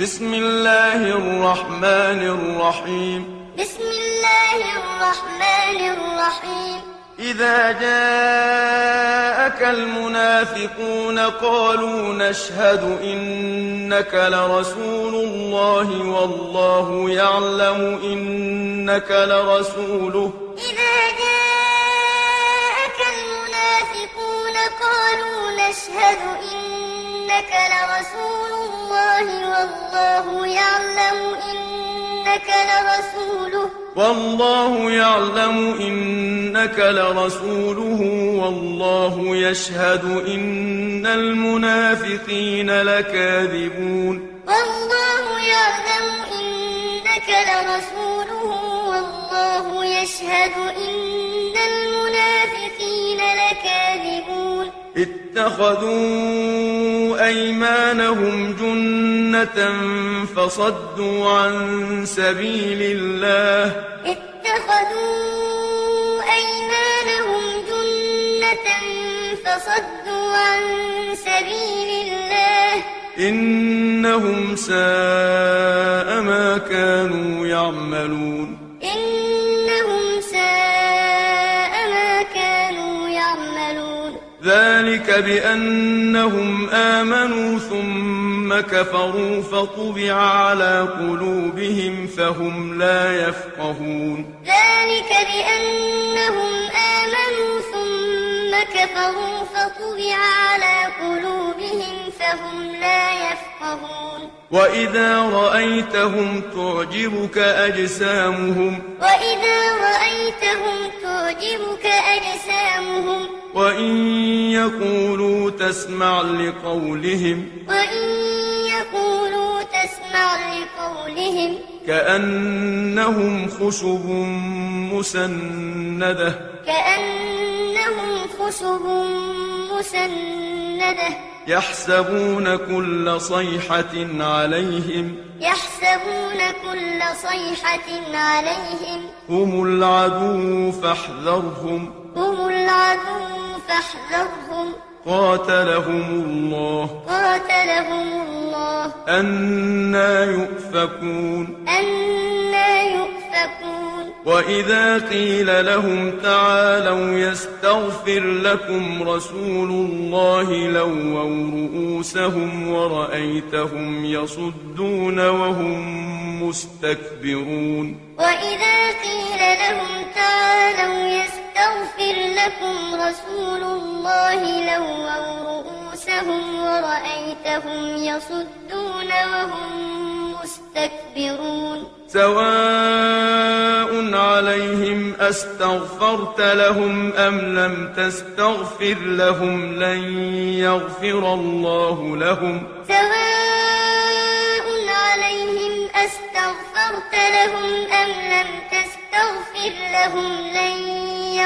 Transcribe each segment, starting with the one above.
بسم الله الرحمن الرحيم. بسم الله الرحمن الرحيم. إذا جاءك المنافقون قالوا نشهد إنك لرسول الله والله يعلم إنك لرسوله. إذا جاءك المنافقون قالوا نشهد إنك لرسول الله والله يعلم إنك لرسوله. والله يعلم إنك لرسوله والله يشهد إن المنافقين لكاذبون. والله يعلم إنك لرسوله والله يشهد إن اتخذوا أيمانهم جنة فصدوا عن سبيل الله. اتخذوا أيمانهم جنة فصدوا عن سبيل الله. إنهم ساء ما كانوا يعملون. ذلك بأنهم آمنوا ثم كفروا فطبع على قلوبهم فهم لا يفقهون. ذلك بأنهم آمنوا ثم كفروا فطبع على قلوبهم فهم لا يفقهون. وإذا رأيتهم تعجبك أجسامهم. وإذا رأيتهم تعجبك أجسامهم وإن يقولوا تسمع لقولهم وإن يقولوا تسمع لقولهم كأنهم خشب مسندة كأنهم خشب مسندة يحسبون كل صيحة عليهم يحسبون كل صيحة عليهم هم العدو فاحذرهم هم العدو فاحذرهم. قاتلهم الله. قاتلهم الله. أنا يؤفكون. أنا يؤفكون. وإذا قيل لهم تعالوا يستغفر لكم رسول الله لووا رؤوسهم ورأيتهم يصدون وهم مستكبرون. وإذا قيل لهم تعالوا يستغفر لكم رسول الله لووا رؤوسهم ورأيتهم يصدون وهم مستكبرون. سواء عليهم أستغفرت لهم أم لم تستغفر لهم لن يغفر الله لهم. سواء عليهم أستغفرت لهم أم لم تستغفر لهم لن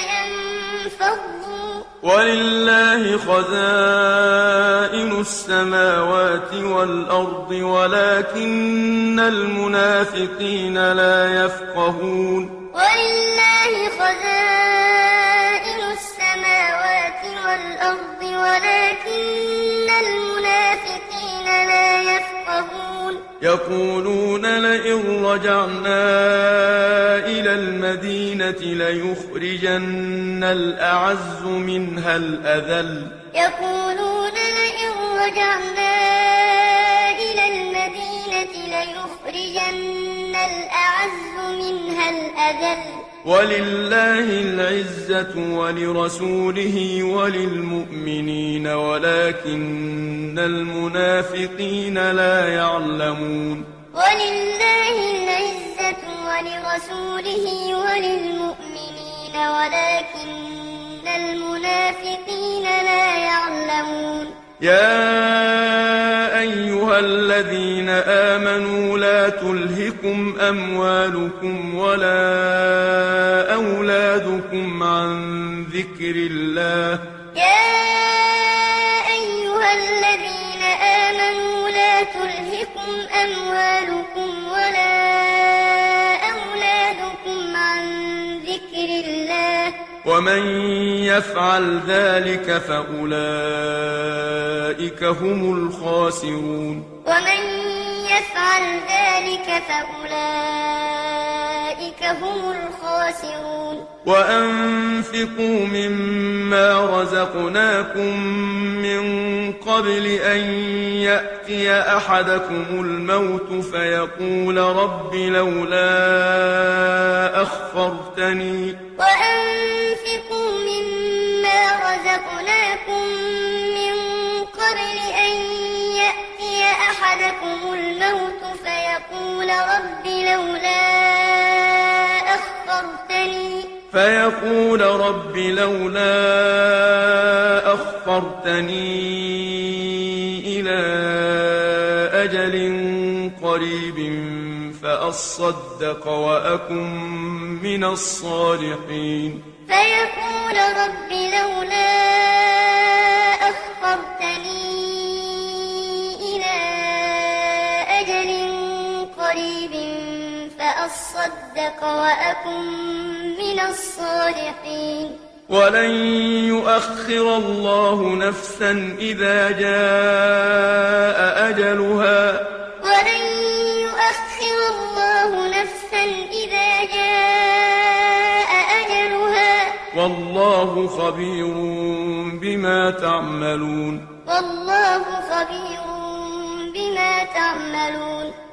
حتى ينفضوا ولله خزائن السماوات والأرض ولكن المنافقين لا يفقهون. ولله خزائن السماوات والأرض ولكن المنافقين لا يفقهون. يقولون لئن رجعنا إلى المدينة ليخرجن الأعز منها الأذل. يقولون لئن رجعنا إلى المدينة ليخرجن الأعز منها الأذل. ولله العزة ولرسوله وللمؤمنين ولكن المنافقين لا يعلمون. ولله العزة ولرسوله وللمؤمنين ولكن المنافقين لا يعلمون. يا الذين آمنوا لا تلهكم أموالكم ولا أولادكم عن ذكر الله. يا أيها الذين آمنوا لا تلهكم أموالكم ولا أولادكم عن ذكر الله. ومن يفعل ذلك فأولئك هم الخاسرون. ومن يفعل ذلك فأولئك هم الخاسرون. وأنفقوا مما رزقناكم من قبل أن يأتي أحدكم الموت فيقول رب لولا أخرتني الموت فيقول رب لولا أخرتني. فيقول رب لولا أخرتني إلى أجل قريب فأصدق وأكن من الصالحين. فيقول رب لولا أخرتني فأصدق وأكن من الصالحين ولن يؤخر الله نفسا إذا جاء أجلها. ولن يؤخر الله نفسا إذا جاء أجلها. والله خبير بما تعملون. والله خبير بما تعملون.